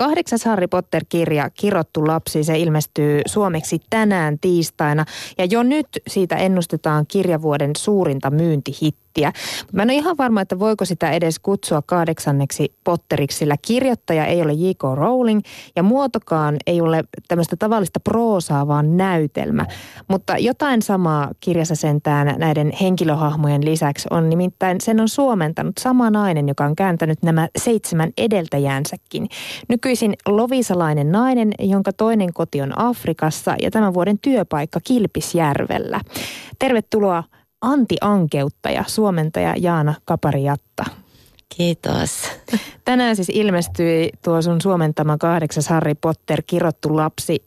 kahdeksas Harry Potter-kirja Kirottu lapsi, se ilmestyy suomeksi tänään tiistaina. Ja jo nyt siitä ennustetaan kirjavuoden suurinta myyntihittiä hittiä. Mä en ole ihan varma, että voiko sitä edes kutsua kahdeksanneksi Potteriksi, sillä kirjoittaja ei ole J.K. Rowling ja muotokaan ei ole tämmöistä tavallista proosaa, vaan näytelmä. Mutta jotain samaa kirjassa sentään näiden henkilöhahmojen lisäksi on nimittäin sen on suomentanut sama nainen, joka on kääntänyt nämä seitsemän edeltäjänsäkin. Nykyisin lovisalainen nainen, jonka toinen koti on Afrikassa ja tämän vuoden työpaikka Kilpisjärvellä. Tervetuloa Antti Ankeuttaja, suomentaja Jaana Kaparijatta. Kiitos. Tänään siis ilmestyi tuo sun suomentama kahdeksas Harry Potter kirottu lapsi.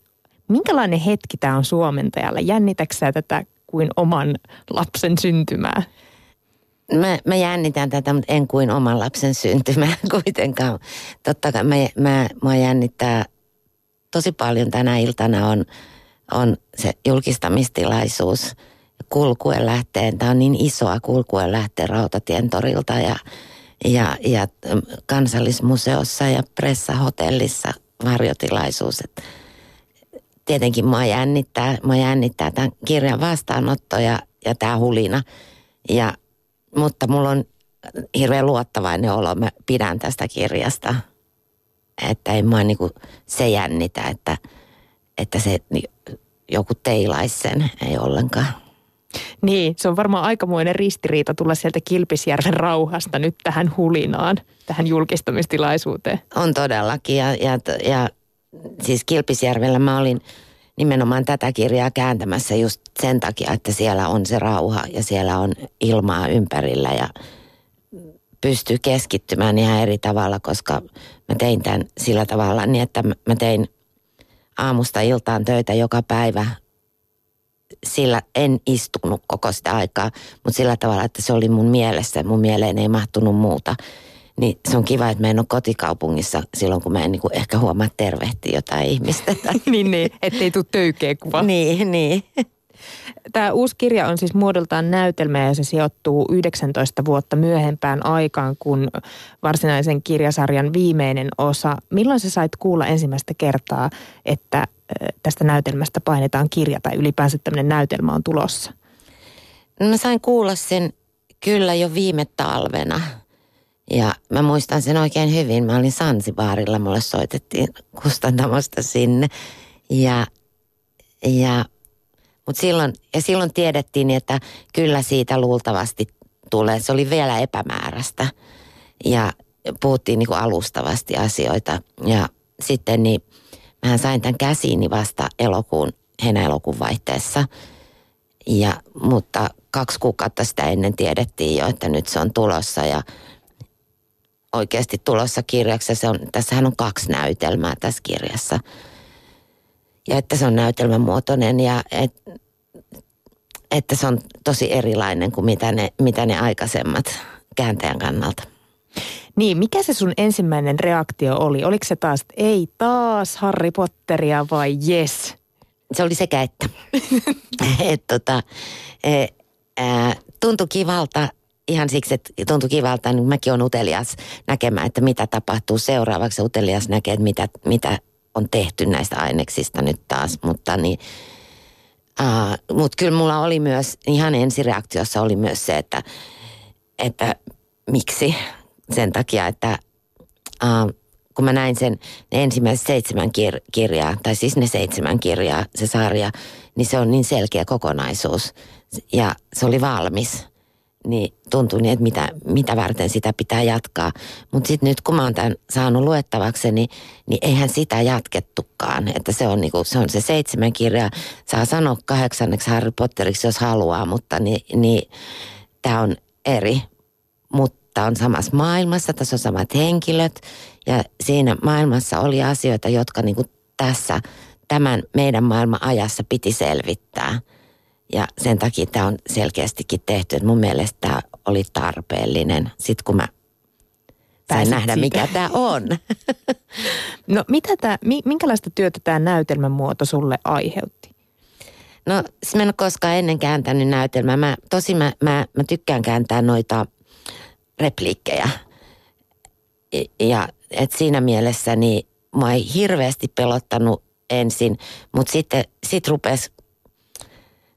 Minkälainen hetki tämä on suomentajalle? Jännitäksä tätä kuin oman lapsen syntymää? Mä, mä jännitän tätä, mutta en kuin oman lapsen syntymää kuitenkaan. Totta kai mä, mä, mä jännittää tosi paljon tänä iltana on, on se julkistamistilaisuus – kulkuen lähteen. Tämä on niin isoa kulkuen lähteen Rautatien torilta ja, ja, ja kansallismuseossa ja pressahotellissa varjotilaisuus. Et tietenkin mua jännittää, mua jännittää tämän kirjan vastaanotto ja, ja tämä hulina. Ja, mutta mulla on hirveän luottavainen olo. Mä pidän tästä kirjasta. Että ei mua niinku se jännitä, että, että se joku teilaisi sen. Ei ollenkaan. Niin, se on varmaan aikamoinen ristiriita tulla sieltä Kilpisjärven rauhasta nyt tähän hulinaan, tähän julkistamistilaisuuteen. On todellakin ja, ja, ja siis Kilpisjärvellä mä olin nimenomaan tätä kirjaa kääntämässä just sen takia, että siellä on se rauha ja siellä on ilmaa ympärillä ja pystyy keskittymään ihan eri tavalla, koska mä tein tämän sillä tavalla niin, että mä tein aamusta iltaan töitä joka päivä sillä en istunut koko sitä aikaa, mutta sillä tavalla, että se oli mun mielessä, mun mieleen ei mahtunut muuta. Niin se on kiva, että mä en ole kotikaupungissa silloin, kun mä en niin kuin ehkä huomaa tervehtiä jotain ihmistä. niin, niin, ettei tule töykeä kuva. niin, niin. Tämä uusi kirja on siis muodoltaan näytelmä ja se sijoittuu 19 vuotta myöhempään aikaan kuin varsinaisen kirjasarjan viimeinen osa. Milloin sä sait kuulla ensimmäistä kertaa, että tästä näytelmästä painetaan kirja tai ylipäänsä tämmöinen näytelmä on tulossa? No mä sain kuulla sen kyllä jo viime talvena. Ja mä muistan sen oikein hyvin. Mä olin Sansibaarilla, mulle soitettiin kustantamosta sinne. Ja, ja, mut silloin, ja silloin tiedettiin, että kyllä siitä luultavasti tulee. Se oli vielä epämääräistä. Ja puhuttiin niin kuin alustavasti asioita. Ja sitten niin Mä sain tämän käsiini vasta elokuun, heinä-elokuun vaihteessa. Ja, mutta kaksi kuukautta sitä ennen tiedettiin jo, että nyt se on tulossa ja oikeasti tulossa kirjaksi. Se on, tässähän on kaksi näytelmää tässä kirjassa. Ja että se on näytelmämuotoinen ja et, että se on tosi erilainen kuin mitä ne, mitä ne aikaisemmat kääntäjän kannalta. Niin, mikä se sun ensimmäinen reaktio oli? Oliko se taas, että ei taas Harry Potteria vai yes? Se oli sekä että. et, tota, e, ää, tuntui kivalta ihan siksi, että tuntui kivalta, niin mäkin olen utelias näkemään, että mitä tapahtuu seuraavaksi. Utelias näkee, että mitä, mitä on tehty näistä aineksista nyt taas, mutta niin, uh, mutta kyllä mulla oli myös, ihan ensireaktiossa oli myös se, että, että miksi sen takia, että uh, kun mä näin sen ne ensimmäiset seitsemän kir- kirjaa, tai siis ne seitsemän kirjaa, se sarja, niin se on niin selkeä kokonaisuus. Ja se oli valmis. Niin tuntui niin, että mitä, mitä varten sitä pitää jatkaa. Mutta sitten nyt kun mä oon tämän saanut luettavaksi, niin, niin eihän sitä jatkettukaan. Että se on, niinku, se on se seitsemän kirjaa. Saa sanoa kahdeksanneksi Harry Potteriksi, jos haluaa, mutta niin, niin tämä on eri. Mutta on samassa maailmassa, tässä on samat henkilöt ja siinä maailmassa oli asioita, jotka niin kuin tässä tämän meidän maailman ajassa piti selvittää. Ja sen takia tämä on selkeästikin tehty, että mun mielestä tämä oli tarpeellinen. Sitten kun mä sain nähdä, siitä. mikä tämä on. No mitä tää, minkälaista työtä tämä näytelmän muoto sulle aiheutti? No mä en ole koskaan ennen kääntänyt näytelmää. Mä, tosi mä, mä, mä tykkään kääntää noita repliikkejä. Ja et siinä mielessä niin mua ei hirveästi pelottanut ensin, mutta sitten sit rupesi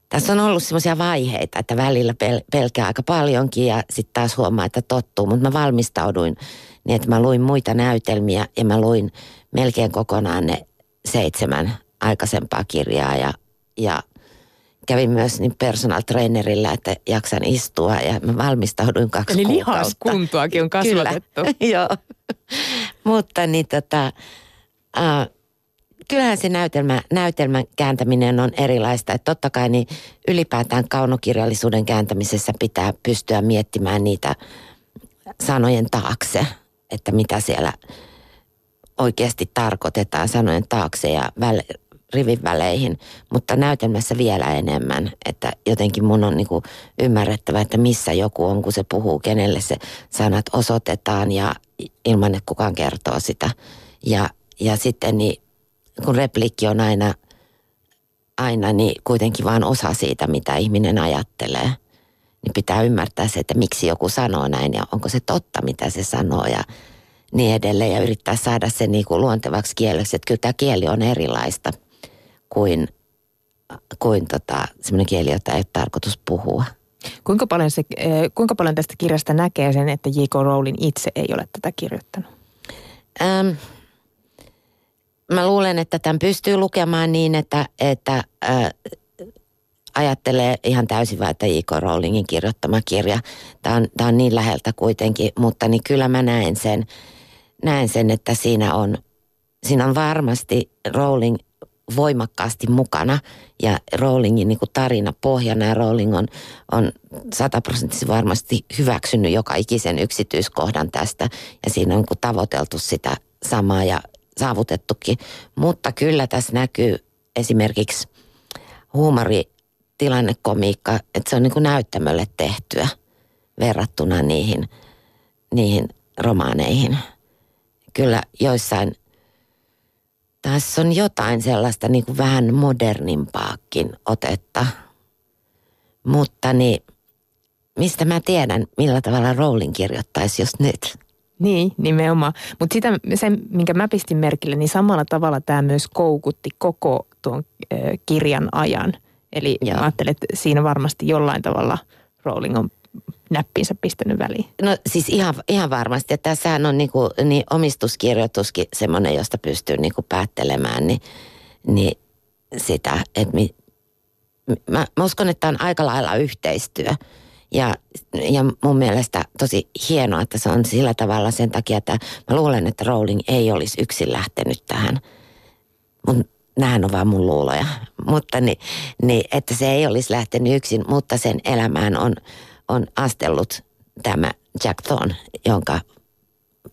tässä on ollut semmoisia vaiheita, että välillä pel- pelkää aika paljonkin ja sitten taas huomaa, että tottuu. Mutta mä valmistauduin niin, että mä luin muita näytelmiä ja mä luin melkein kokonaan ne seitsemän aikaisempaa kirjaa ja, ja kävin myös niin personal trainerilla, että jaksan istua ja mä valmistauduin kaksi Eli kuukautta. lihaskuntoakin on kasvatettu. Kyllä, joo. Mutta niin tota, äh, kyllähän se näytelmä, näytelmän kääntäminen on erilaista. Että totta kai niin ylipäätään kaunokirjallisuuden kääntämisessä pitää pystyä miettimään niitä sanojen taakse, että mitä siellä oikeasti tarkoitetaan sanojen taakse ja väle, rivin väleihin, mutta näytelmässä vielä enemmän, että jotenkin mun on niin ymmärrettävä, että missä joku on, kun se puhuu, kenelle se sanat osoitetaan ja ilman, että kukaan kertoo sitä. Ja, ja sitten niin kun repliikki on aina, aina niin kuitenkin vain osa siitä, mitä ihminen ajattelee, niin pitää ymmärtää se, että miksi joku sanoo näin ja onko se totta, mitä se sanoo ja niin edelleen. Ja yrittää saada se niin kuin luontevaksi kieleksi, että kyllä tämä kieli on erilaista kuin, kuin tota, semmoinen kieli, jota ei ole tarkoitus puhua. Kuinka paljon, se, eh, kuinka paljon tästä kirjasta näkee sen, että J.K. Rowling itse ei ole tätä kirjoittanut? Ähm, mä luulen, että tämän pystyy lukemaan niin, että, että äh, ajattelee ihan täysin vaan, että J.K. Rowlingin kirjoittama kirja. Tämä on, tämä on niin läheltä kuitenkin, mutta niin kyllä mä näen sen, näen sen että siinä on, siinä on varmasti Rowling voimakkaasti mukana ja Rowlingin niin kuin tarina pohjana ja Rowling on, on sataprosenttisesti varmasti hyväksynyt joka ikisen yksityiskohdan tästä ja siinä on niin tavoiteltu sitä samaa ja saavutettukin. Mutta kyllä tässä näkyy esimerkiksi huumori tilannekomiikka, että se on niin kuin näyttämölle tehtyä verrattuna niihin, niihin romaaneihin. Kyllä joissain tässä on jotain sellaista niin kuin vähän modernimpaakin otetta. Mutta niin, mistä mä tiedän, millä tavalla Rowling kirjoittaisi jos nyt? Niin, nimenomaan. Mutta sitä, sen, minkä mä pistin merkille, niin samalla tavalla tämä myös koukutti koko tuon äh, kirjan ajan. Eli Joo. mä ajattelen, että siinä varmasti jollain tavalla Rowling on näppinsä pistänyt väliin. No siis ihan, ihan varmasti. Että tässähän on niinku, niin omistuskirjoituskin semmoinen, josta pystyy niinku päättelemään niin, niin sitä, että mi, mä, mä uskon, että on aika lailla yhteistyö. Ja, ja mun mielestä tosi hienoa, että se on sillä tavalla sen takia, että mä luulen, että Rowling ei olisi yksin lähtenyt tähän. Mun, nämähän on vaan mun luuloja. Mutta niin, niin, että se ei olisi lähtenyt yksin, mutta sen elämään on, on astellut tämä Jack Thorne, jonka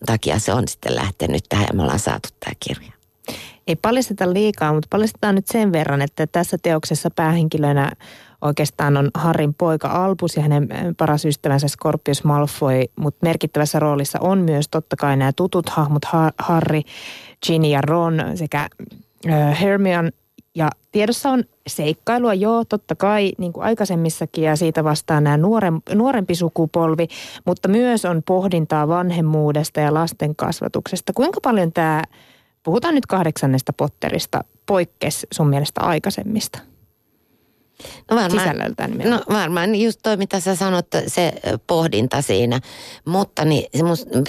takia se on sitten lähtenyt tähän ja me ollaan saatu tämä kirja. Ei paljasteta liikaa, mutta paljastetaan nyt sen verran, että tässä teoksessa päähenkilönä oikeastaan on Harrin poika Albus ja hänen paras ystävänsä Scorpius Malfoy, mutta merkittävässä roolissa on myös totta kai nämä tutut hahmot Harry, Ginny ja Ron sekä Hermione ja tiedossa on seikkailua, joo, totta kai, niin kuin aikaisemmissakin, ja siitä vastaa nämä nuorem, nuorempi sukupolvi, mutta myös on pohdintaa vanhemmuudesta ja lasten kasvatuksesta. Kuinka paljon tämä, puhutaan nyt kahdeksannesta Potterista, poikkes sun mielestä aikaisemmista? No varmaan, Sisällöltään No varmaan just toi, mitä sä sanot, se pohdinta siinä. Mutta niin,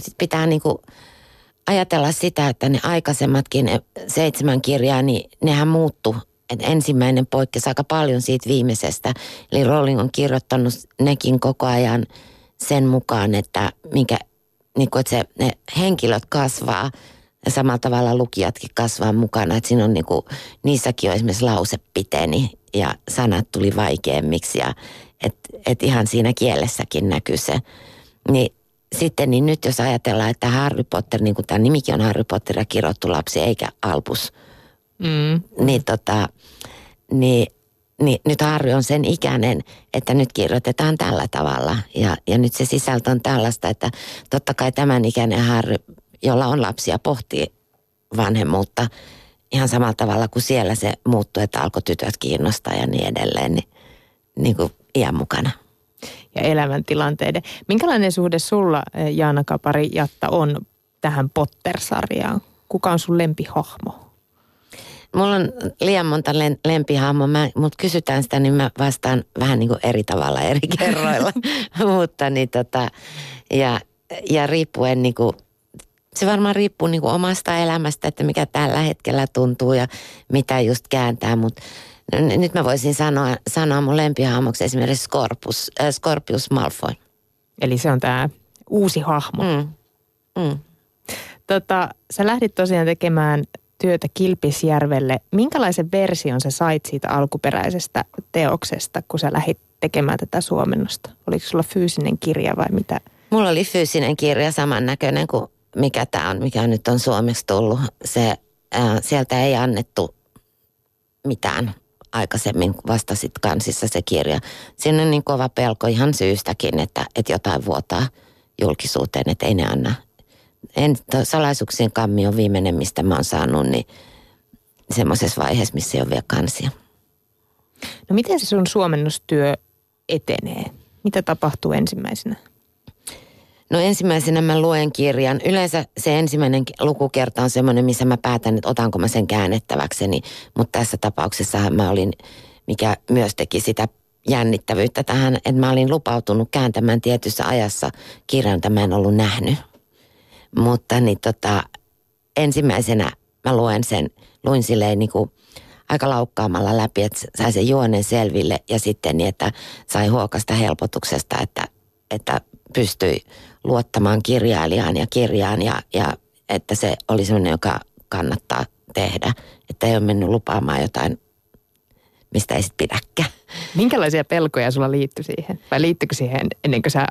se pitää niinku ajatella sitä, että ne aikaisemmatkin seitsemän kirjaa, niin nehän muuttu. Et ensimmäinen poikkesi aika paljon siitä viimeisestä. Eli Rowling on kirjoittanut nekin koko ajan sen mukaan, että, minkä, niin kuin, että se, ne henkilöt kasvaa ja samalla tavalla lukijatkin kasvaa mukana. Että siinä on niin kuin, niissäkin on esimerkiksi lause piteni ja sanat tuli vaikeammiksi ja että et ihan siinä kielessäkin näkyy se. Niin sitten niin nyt jos ajatellaan, että Harry Potter, niin kuin tämä nimikin on Harry Potter ja kirjoittu lapsi eikä Albus, mm. niin, tota, niin, niin nyt Harry on sen ikäinen, että nyt kirjoitetaan tällä tavalla. Ja, ja nyt se sisältö on tällaista, että totta kai tämän ikäinen Harry, jolla on lapsia, pohtii vanhemmuutta ihan samalla tavalla kuin siellä se muuttui, että alkoi tytöt kiinnostaa ja niin edelleen, niin, niin kuin iän mukana ja elämäntilanteiden. Minkälainen suhde sulla, eh, Jaana Kapari Jatta, on tähän Potter-sarjaan? Kuka on sun lempihahmo? Mulla on liian monta lempihahmoa, mutta kysytään sitä, niin mä vastaan vähän niin kuin eri tavalla eri kerroilla. mutta niin tota, ja, ja riippuen niin kuin, se varmaan riippuu niin kuin omasta elämästä, että mikä tällä hetkellä tuntuu ja mitä just kääntää, mutta nyt mä voisin sanoa, sanoa mun lempihahmoksi esimerkiksi Scorpius, äh, Scorpius Malfoy. Eli se on tämä uusi hahmo. Mm. Mm. Tota, sä lähdit tosiaan tekemään työtä Kilpisjärvelle. Minkälaisen version sä sait siitä alkuperäisestä teoksesta, kun sä lähdit tekemään tätä suomennosta? Oliko sulla fyysinen kirja vai mitä? Mulla oli fyysinen kirja samannäköinen kuin mikä tämä on, mikä nyt on suomeksi tullut. Se, ää, sieltä ei annettu mitään aikaisemmin vasta sitten kansissa se kirja. Siinä on niin kova pelko ihan syystäkin, että, että jotain vuotaa julkisuuteen, että ei ne anna. En, salaisuuksien kammi on viimeinen, mistä mä oon saanut, niin semmoisessa vaiheessa, missä ei ole vielä kansia. No miten se sun suomennustyö etenee? Mitä tapahtuu ensimmäisenä? No ensimmäisenä mä luen kirjan. Yleensä se ensimmäinen lukukerta on semmoinen, missä mä päätän, että otanko mä sen käännettäväkseni. Mutta tässä tapauksessa mä olin, mikä myös teki sitä jännittävyyttä tähän, että mä olin lupautunut kääntämään tietyssä ajassa kirjan, jota mä en ollut nähnyt. Mutta niin tota, ensimmäisenä mä luen sen, luin silleen niin kuin aika laukkaamalla läpi, että sai sen juonen selville ja sitten niin, että sai huokasta helpotuksesta, että, että pystyi luottamaan kirjailijaan ja kirjaan ja, ja että se oli sellainen, joka kannattaa tehdä. Että ei ole mennyt lupaamaan jotain, mistä ei sitten pidäkään. Minkälaisia pelkoja sulla liittyi siihen? Vai liittyykö siihen ennen kuin sä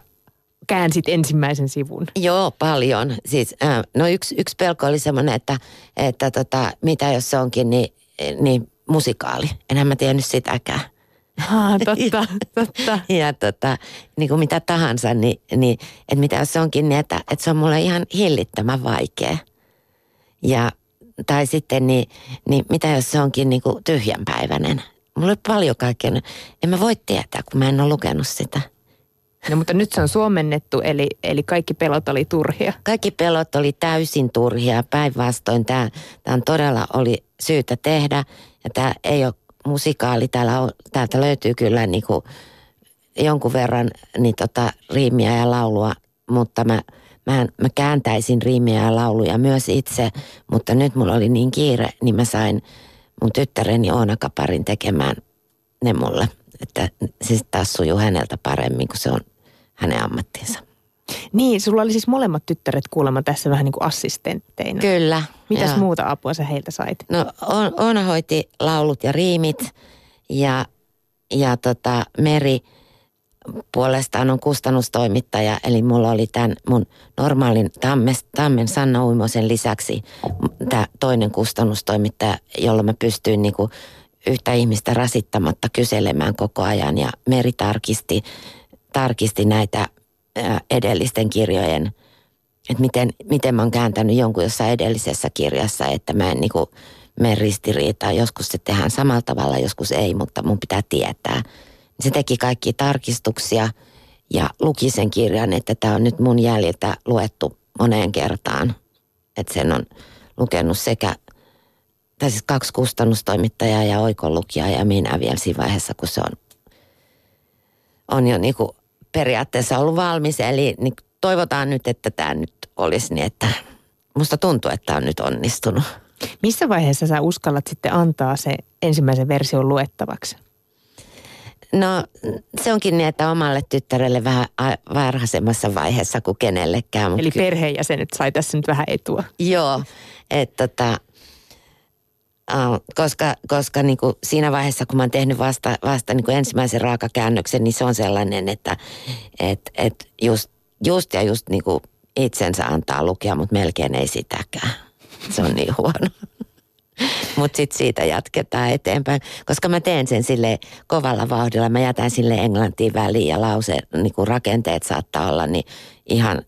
käänsit ensimmäisen sivun? Joo, paljon. Siis, äh, no yksi, yksi pelko oli semmoinen, että, että tota, mitä jos se onkin niin, niin musikaali. Enhän mä tiennyt sitäkään. Ah, totta, totta. ja tota, niin kuin mitä tahansa, niin, niin että mitä jos se onkin niin, että, että se on mulle ihan hillittömän vaikea. Ja, tai sitten niin, niin mitä jos se onkin niin kuin tyhjänpäiväinen. Mulla on paljon kaikkea. En mä voi tietää, kun mä en ole lukenut sitä. No mutta nyt se on suomennettu, eli, eli kaikki pelot oli turhia. Kaikki pelot oli täysin turhia. Päinvastoin tämä, tämä on todella oli syytä tehdä. Ja tämä ei ole musikaali. Täällä on, täältä löytyy kyllä niin kuin jonkun verran niin tota, riimiä ja laulua, mutta mä, mä, mä kääntäisin riimiä ja lauluja myös itse. Mutta nyt mulla oli niin kiire, niin mä sain mun tyttäreni Oona Kaparin tekemään ne mulle. Että se taas sujuu häneltä paremmin, kun se on hänen ammattinsa. Niin, sulla oli siis molemmat tyttäret kuulemma tässä vähän niin kuin assistentteina. Kyllä. Mitäs joo. muuta apua sä heiltä sait? No Oona hoiti laulut ja riimit ja, ja tota, Meri puolestaan on kustannustoimittaja. Eli mulla oli tämän mun normaalin Tammes, Tammen Sanna Uimosen lisäksi tämä toinen kustannustoimittaja, jolla mä pystyin niin kuin yhtä ihmistä rasittamatta kyselemään koko ajan. Ja Meri tarkisti, tarkisti näitä edellisten kirjojen, että miten, miten mä oon kääntänyt jonkun jossain edellisessä kirjassa, että mä en niinku mene ristiriitaan. Joskus se tehdään samalla tavalla, joskus ei, mutta mun pitää tietää. Se teki kaikki tarkistuksia ja luki sen kirjan, että tämä on nyt mun jäljiltä luettu moneen kertaan. Että sen on lukenut sekä, tai siis kaksi kustannustoimittajaa ja oikolukijaa ja minä vielä siinä vaiheessa, kun se on, on jo niinku periaatteessa ollut valmis. Eli niin toivotaan nyt, että tämä nyt olisi niin, että musta tuntuu, että tämä on nyt onnistunut. Missä vaiheessa sä uskallat sitten antaa se ensimmäisen version luettavaksi? No se onkin niin, että omalle tyttärelle vähän varhaisemmassa vaiheessa kuin kenellekään. Eli perheenjäsenet sai tässä nyt vähän etua. Joo, että tota, koska, koska niin kuin siinä vaiheessa, kun mä oon tehnyt vasta, vasta niin kuin ensimmäisen raakakäännöksen, niin se on sellainen, että et, et just, just ja just niin kuin itsensä antaa lukea, mutta melkein ei sitäkään. Se on niin huono. Mutta sitten siitä jatketaan eteenpäin, koska mä teen sen sille kovalla vauhdilla. Mä jätän sille englantiin väliin ja lause, niin kuin rakenteet saattaa olla niin ihan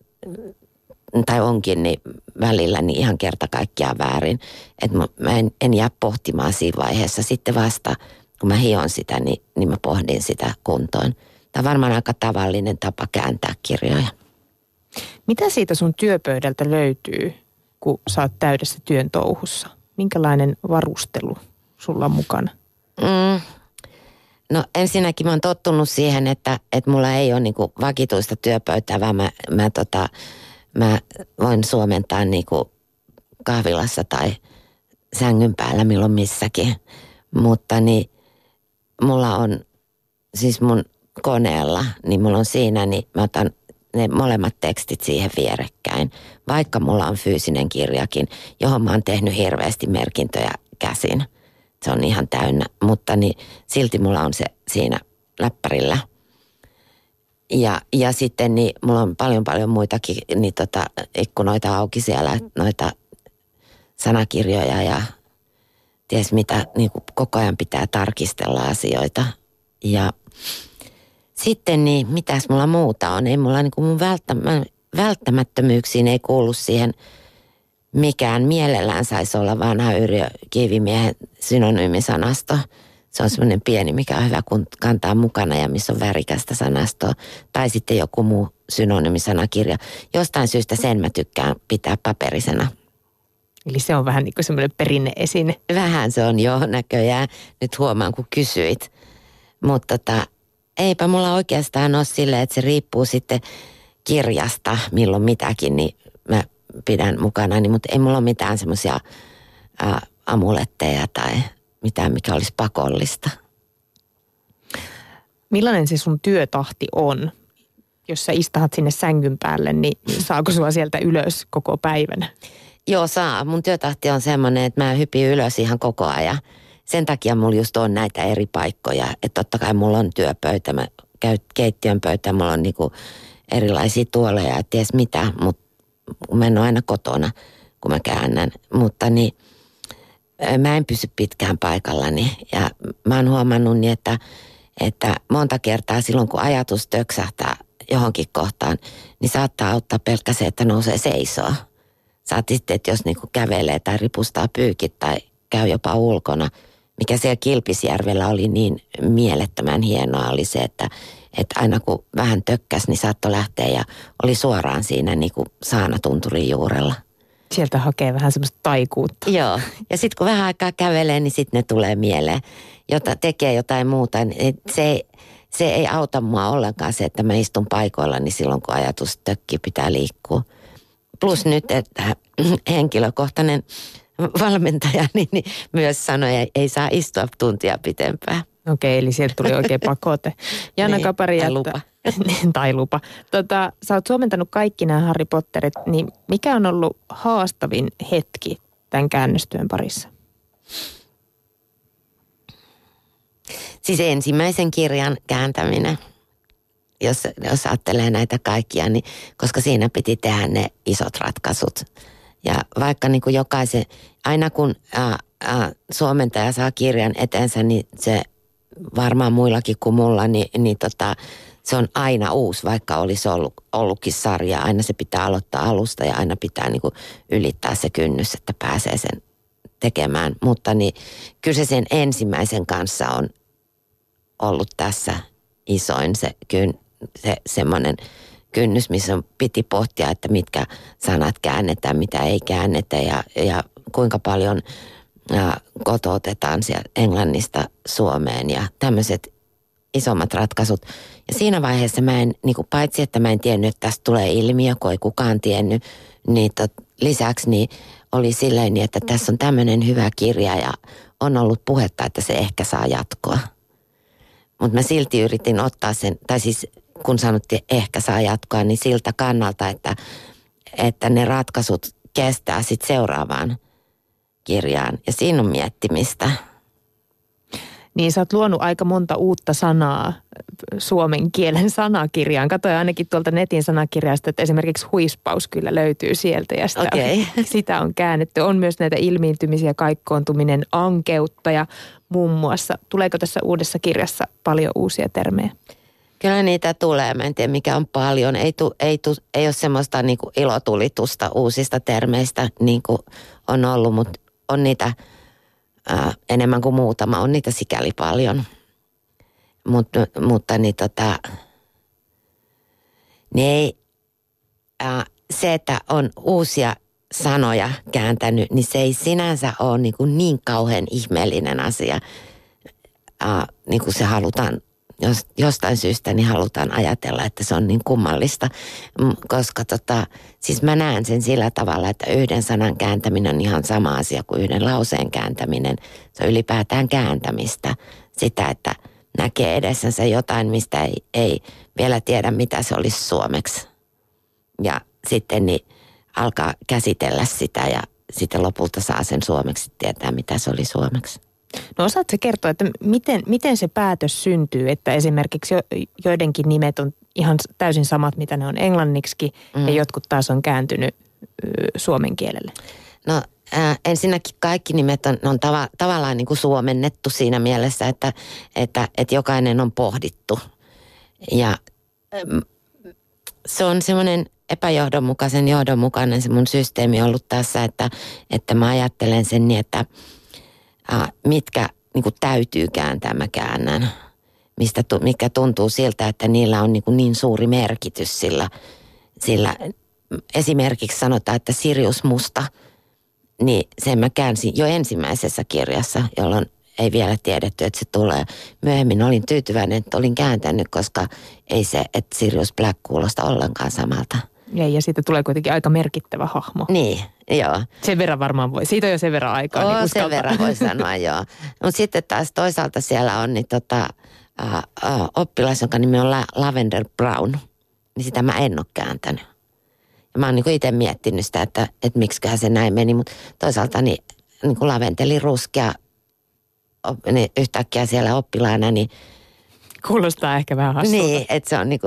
tai onkin niin välillä niin ihan kerta kaikkiaan väärin. Että mä en, en jää pohtimaan siinä vaiheessa. Sitten vasta, kun mä hion sitä, niin, niin mä pohdin sitä kuntoon. Tämä on varmaan aika tavallinen tapa kääntää kirjoja. Mitä siitä sun työpöydältä löytyy kun sä oot täydessä työn touhussa? Minkälainen varustelu sulla on mukana? Mm. No ensinnäkin mä oon tottunut siihen, että, että mulla ei ole niinku vakituista työpöytää, vaan mä, mä, tota, mä voin suomentaa niinku kahvilassa tai sängyn päällä milloin missäkin. Mutta niin mulla on siis mun koneella, niin mulla on siinä, niin mä otan ne molemmat tekstit siihen vierekkäin. Vaikka mulla on fyysinen kirjakin, johon mä oon tehnyt hirveästi merkintöjä käsin. Se on ihan täynnä, mutta niin silti mulla on se siinä läppärillä. Ja, ja sitten niin mulla on paljon paljon muitakin niin tota, ikkunoita auki siellä, noita sanakirjoja ja ties mitä, niin kuin koko ajan pitää tarkistella asioita. Ja sitten niin, mitäs mulla muuta on? Ei mulla niin kuin mun välttämättömyyksiin ei kuulu siihen mikään mielellään saisi olla vanha Yrjö Kivimiehen synonyymisanasto. Se on semmoinen pieni, mikä on hyvä kun kantaa mukana ja missä on värikästä sanastoa. Tai sitten joku muu synonyymisanakirja. Jostain syystä sen mä tykkään pitää paperisena. Eli se on vähän niin kuin semmoinen perinneesine. Vähän se on jo näköjään. Nyt huomaan, kun kysyit. Mutta tota, eipä mulla oikeastaan ole silleen, että se riippuu sitten kirjasta, milloin mitäkin, niin mä pidän mukana. Niin, mutta ei mulla ole mitään semmoisia amuletteja tai mitään, mikä olisi pakollista. Millainen se sun työtahti on? Jos sä istahat sinne sängyn päälle, niin saako sua sieltä ylös koko päivän? Joo, saa. Mun työtahti on semmoinen, että mä hypin ylös ihan koko ajan. Sen takia mulla just on näitä eri paikkoja. Että totta kai mulla on työpöytä, mä käyn keittiön pöytä, mulla on niinku erilaisia tuoleja ja ties mitä, mutta mä en ole aina kotona, kun mä käännän. Mutta niin, mä en pysy pitkään paikallani ja mä oon huomannut niin, että, että monta kertaa silloin, kun ajatus töksähtää johonkin kohtaan, niin saattaa auttaa pelkkä se, että nousee seisoo Saat sitten, että jos niinku kävelee tai ripustaa pyykit tai käy jopa ulkona, mikä siellä Kilpisjärvellä oli niin mielettömän hienoa, oli se, että, että aina kun vähän tökkäs, niin saattoi lähteä ja oli suoraan siinä niin kuin saanatunturin juurella. Sieltä hakee vähän semmoista taikuutta. Joo, ja sitten kun vähän aikaa kävelee, niin sitten ne tulee mieleen, jota tekee jotain muuta. Niin se, se ei auta mua ollenkaan se, että mä istun paikoillani silloin, kun ajatus tökki pitää liikkua. Plus nyt, että henkilökohtainen valmentaja niin, niin myös sanoi, että ei saa istua tuntia pitempään. Okei, eli sieltä tuli oikein pakote. Jana niin, Kapari tai lupa. Tai lupa. Tota, sä oot suomentanut kaikki nämä Harry Potterit, niin mikä on ollut haastavin hetki tämän käännöstyön parissa? Siis ensimmäisen kirjan kääntäminen jos, jos ajattelee näitä kaikkia, niin koska siinä piti tehdä ne isot ratkaisut. Ja vaikka niin kuin jokaisen, aina kun ää, ää, suomentaja saa kirjan eteensä, niin se varmaan muillakin kuin mulla, niin, niin tota, se on aina uusi, vaikka olisi ollut, ollutkin sarja. Aina se pitää aloittaa alusta ja aina pitää niin kuin ylittää se kynnys, että pääsee sen tekemään. Mutta niin, kyllä se sen ensimmäisen kanssa on ollut tässä isoin se kyn, se semmoinen kynnys, missä piti pohtia, että mitkä sanat käännetään, mitä ei käännetä ja, ja kuinka paljon ja kotoutetaan sieltä Englannista Suomeen ja tämmöiset isommat ratkaisut. Ja siinä vaiheessa mä en, niin kuin paitsi että mä en tiennyt, että tästä tulee ilmiö, kun ei kukaan tiennyt, niin tot, lisäksi niin oli silleen, niin, että tässä on tämmöinen hyvä kirja ja on ollut puhetta, että se ehkä saa jatkoa. Mutta mä silti yritin ottaa sen, tai siis kun sanottiin ehkä saa jatkoa, niin siltä kannalta, että, että ne ratkaisut kestää sitten seuraavaan kirjaan. Ja siinä on miettimistä. Niin sä oot luonut aika monta uutta sanaa suomen kielen sanakirjaan. Katoin ainakin tuolta netin sanakirjasta, että esimerkiksi huispaus kyllä löytyy sieltä ja sitä, okay. sitä on käännetty. On myös näitä ilmiintymisiä, kaikkoontuminen, ankeutta ja muun muassa. Tuleeko tässä uudessa kirjassa paljon uusia termejä? Kyllä niitä tulee. Mä en tiedä mikä on paljon. Ei, tu, ei, tu, ei ole semmoista niin kuin ilotulitusta uusista termeistä niin kuin on ollut, mutta on niitä ää, enemmän kuin muutama. On niitä sikäli paljon. Mut, mutta niin tota, niin ei, ää, se, että on uusia sanoja kääntänyt, niin se ei sinänsä ole niin, kuin niin kauhean ihmeellinen asia, äh, niin kuin se halutaan jos, jostain syystä niin halutaan ajatella, että se on niin kummallista, koska tota, siis mä näen sen sillä tavalla, että yhden sanan kääntäminen on ihan sama asia kuin yhden lauseen kääntäminen. Se on ylipäätään kääntämistä, sitä, että näkee edessänsä jotain, mistä ei, ei vielä tiedä, mitä se olisi suomeksi. Ja sitten niin alkaa käsitellä sitä ja sitten lopulta saa sen suomeksi tietää, mitä se oli suomeksi. No osaatko kertoa, että miten, miten se päätös syntyy, että esimerkiksi jo, joidenkin nimet on ihan täysin samat, mitä ne on englanniksi, mm. ja jotkut taas on kääntynyt suomen kielelle? No äh, ensinnäkin kaikki nimet on, on tava, tavallaan niin kuin suomennettu siinä mielessä, että, että, että jokainen on pohdittu. Ja se on semmoinen epäjohdonmukaisen johdonmukainen se mun systeemi ollut tässä, että, että mä ajattelen sen niin, että – äh, mitkä niin kuin täytyy kääntää, mä käännän. Mistä, mikä tuntuu siltä, että niillä on niin, kuin niin suuri merkitys sillä, sillä esimerkiksi sanotaan, että Sirius Musta, niin sen mä käänsin jo ensimmäisessä kirjassa, jolloin ei vielä tiedetty, että se tulee. Myöhemmin olin tyytyväinen, että olin kääntänyt, koska ei se, että Sirius Black kuulosta ollenkaan samalta. Ja, ja siitä tulee kuitenkin aika merkittävä hahmo. Niin, joo. Sen verran varmaan voi. Siitä on jo sen verran aikaa. Oo, niin sen verran voi sanoa, joo. Mutta sitten taas toisaalta siellä on niin tota, uh, uh, oppilas, jonka nimi on La- Lavender Brown. Niin sitä mä en ole kääntänyt. Ja mä oon niin itse miettinyt sitä, että, että miksiköhän se näin meni. Mutta toisaalta niin, niin kuin laventeli ruskea niin yhtäkkiä siellä oppilaana, niin Kuulostaa ehkä vähän hassulta. Niin, että se on niinku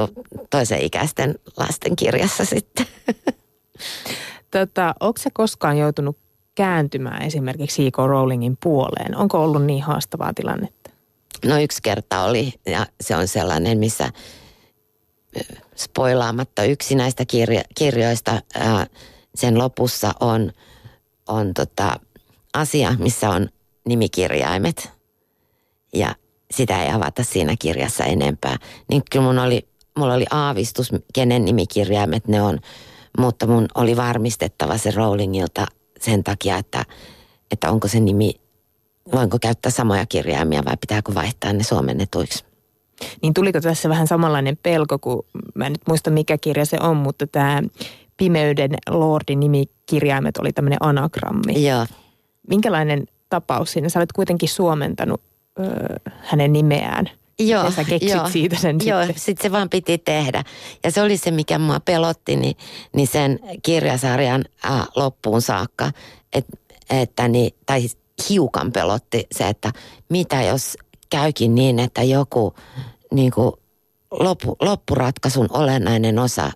toisen ikäisten lasten kirjassa sitten. Tota, onko se koskaan joutunut kääntymään esimerkiksi J.K. Rowlingin puoleen? Onko ollut niin haastavaa tilannetta? No yksi kerta oli ja se on sellainen, missä spoilaamatta yksi näistä kirja, kirjoista ää, sen lopussa on, on tota, asia, missä on nimikirjaimet. Ja sitä ei avata siinä kirjassa enempää. Niin kyllä mun oli, mulla oli aavistus, kenen nimikirjaimet ne on, mutta mun oli varmistettava se Rowlingilta sen takia, että, että onko se nimi, voinko käyttää samoja kirjaimia vai pitääkö vaihtaa ne suomennetuiksi. Niin tuliko tässä vähän samanlainen pelko, kun mä en nyt muista mikä kirja se on, mutta tämä Pimeyden Lordin nimikirjaimet oli tämmöinen anagrammi. Joo. Minkälainen tapaus siinä? Sä olet kuitenkin suomentanut ö, hänen nimeään. Joo, ja sä keksit joo, siitä sen joo, sitten. sitten se vaan piti tehdä. Ja se oli se, mikä mua pelotti, niin, niin sen kirjasarjan äh, loppuun saakka. Et, että niin, tai hiukan pelotti se, että mitä jos käykin niin, että joku niin kuin loppu, loppuratkaisun olennainen osa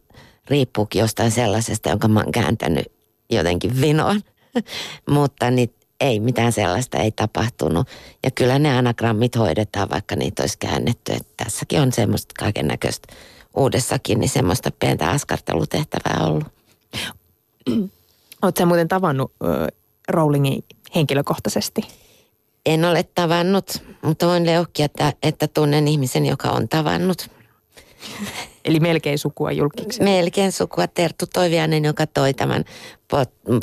riippuukin jostain sellaisesta, jonka mä oon kääntänyt jotenkin vinoon. Mutta niin ei mitään sellaista ei tapahtunut. Ja kyllä ne anagrammit hoidetaan, vaikka niitä olisi käännetty. Että tässäkin on semmoista kaiken näköistä uudessakin, niin semmoista pientä askartelutehtävää ollut. Oletko muuten tavannut äh, Rowlingin henkilökohtaisesti? En ole tavannut, mutta voin leuhkia, että, että tunnen ihmisen, joka on tavannut. Eli melkein sukua julkiksi. Melkein sukua. Terttu Toivianen, joka toi tämän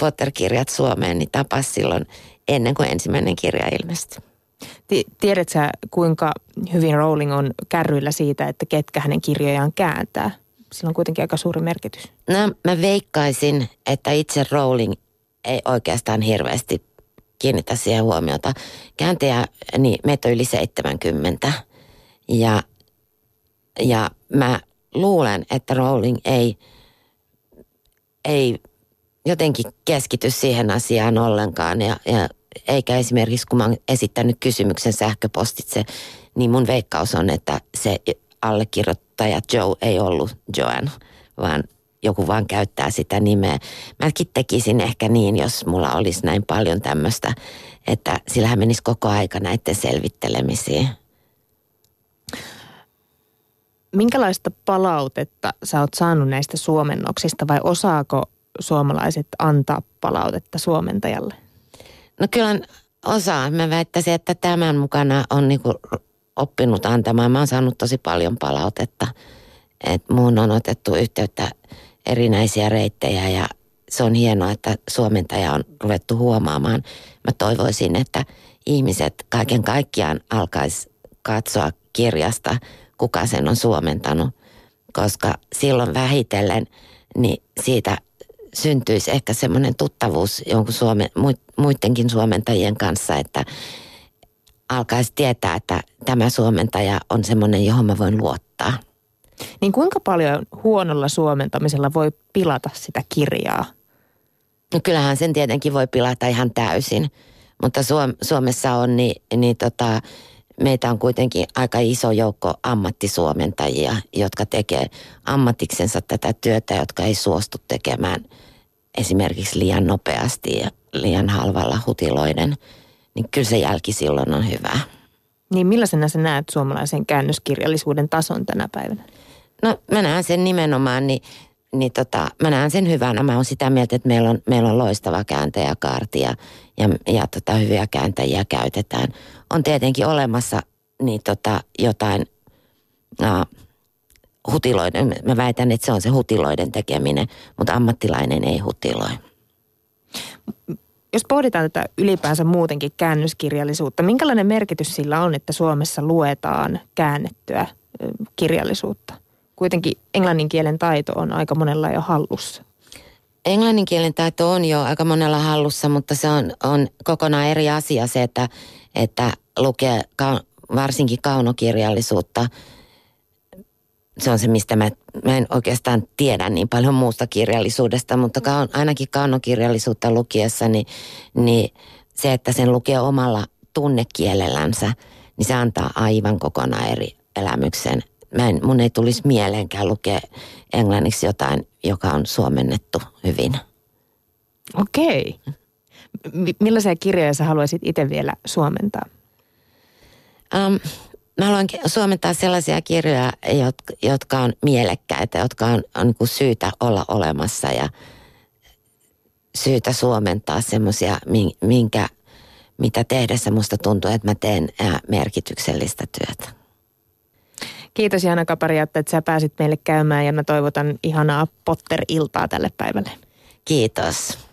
Potter-kirjat Suomeen, niin tapasi silloin ennen kuin ensimmäinen kirja ilmestyi. Tiedätkö kuinka hyvin Rowling on kärryillä siitä, että ketkä hänen kirjojaan kääntää? Sillä on kuitenkin aika suuri merkitys. No mä veikkaisin, että itse Rowling ei oikeastaan hirveästi kiinnitä siihen huomiota. Kääntäjä, niin meitä on yli 70. Ja, ja mä luulen, että Rowling ei, ei jotenkin keskity siihen asiaan ollenkaan. Ja, ja eikä esimerkiksi, kun mä oon esittänyt kysymyksen sähköpostitse, niin mun veikkaus on, että se allekirjoittaja Joe ei ollut Joan, vaan joku vaan käyttää sitä nimeä. Mäkin tekisin ehkä niin, jos mulla olisi näin paljon tämmöistä, että sillähän menisi koko aika näiden selvittelemisiin. Minkälaista palautetta sä oot saanut näistä suomennoksista vai osaako suomalaiset antaa palautetta suomentajalle? No kyllä osaa. Mä väittäisin, että tämän mukana on niinku oppinut antamaan. Mä oon saanut tosi paljon palautetta. Et muun on otettu yhteyttä erinäisiä reittejä ja se on hienoa, että suomentaja on ruvettu huomaamaan. Mä toivoisin, että ihmiset kaiken kaikkiaan alkaisi katsoa kirjasta, kuka sen on suomentanut, koska silloin vähitellen niin siitä syntyisi ehkä semmoinen tuttavuus jonkun Suome, muidenkin suomentajien kanssa, että alkaisi tietää, että tämä suomentaja on semmoinen, johon mä voin luottaa. Niin kuinka paljon huonolla suomentamisella voi pilata sitä kirjaa? No kyllähän sen tietenkin voi pilata ihan täysin, mutta Suomessa on niin, niin tota, meitä on kuitenkin aika iso joukko ammattisuomentajia, jotka tekee ammatiksensa tätä työtä, jotka ei suostu tekemään esimerkiksi liian nopeasti ja liian halvalla hutiloiden, niin kyllä se jälki silloin on hyvä. Niin millaisena sä näet suomalaisen käännöskirjallisuuden tason tänä päivänä? No mä näen sen nimenomaan, niin, niin tota, mä näen sen hyvänä. Mä oon sitä mieltä, että meillä on, meillä on loistava kääntäjäkaarti ja, ja, ja tota, hyviä kääntäjiä käytetään. On tietenkin olemassa niin tota, jotain uh, hutiloiden, mä väitän, että se on se hutiloiden tekeminen, mutta ammattilainen ei hutiloi. Jos pohditaan tätä ylipäänsä muutenkin käännöskirjallisuutta, minkälainen merkitys sillä on, että Suomessa luetaan käännettyä kirjallisuutta? Kuitenkin englannin kielen taito on aika monella jo hallussa. Englannin kielen taito on jo aika monella hallussa, mutta se on, on kokonaan eri asia se, että, että lukee ka, varsinkin kaunokirjallisuutta. Se on se, mistä mä, mä en oikeastaan tiedä niin paljon muusta kirjallisuudesta, mutta ka, ainakin kaunokirjallisuutta lukiessa, niin, niin se, että sen lukee omalla tunnekielellänsä, niin se antaa aivan kokonaan eri elämyksen mä en, mun ei tulisi mieleenkään lukea englanniksi jotain, joka on suomennettu hyvin. Okei. M- millaisia kirjoja sä haluaisit itse vielä suomentaa? Um, mä haluan suomentaa sellaisia kirjoja, jotka, jotka on mielekkäitä, jotka on, on niin syytä olla olemassa ja syytä suomentaa semmoisia, minkä, mitä tehdessä musta tuntuu, että mä teen merkityksellistä työtä. Kiitos Jana Kapariatta, että sä pääsit meille käymään ja mä toivotan ihanaa Potter-iltaa tälle päivälle. Kiitos.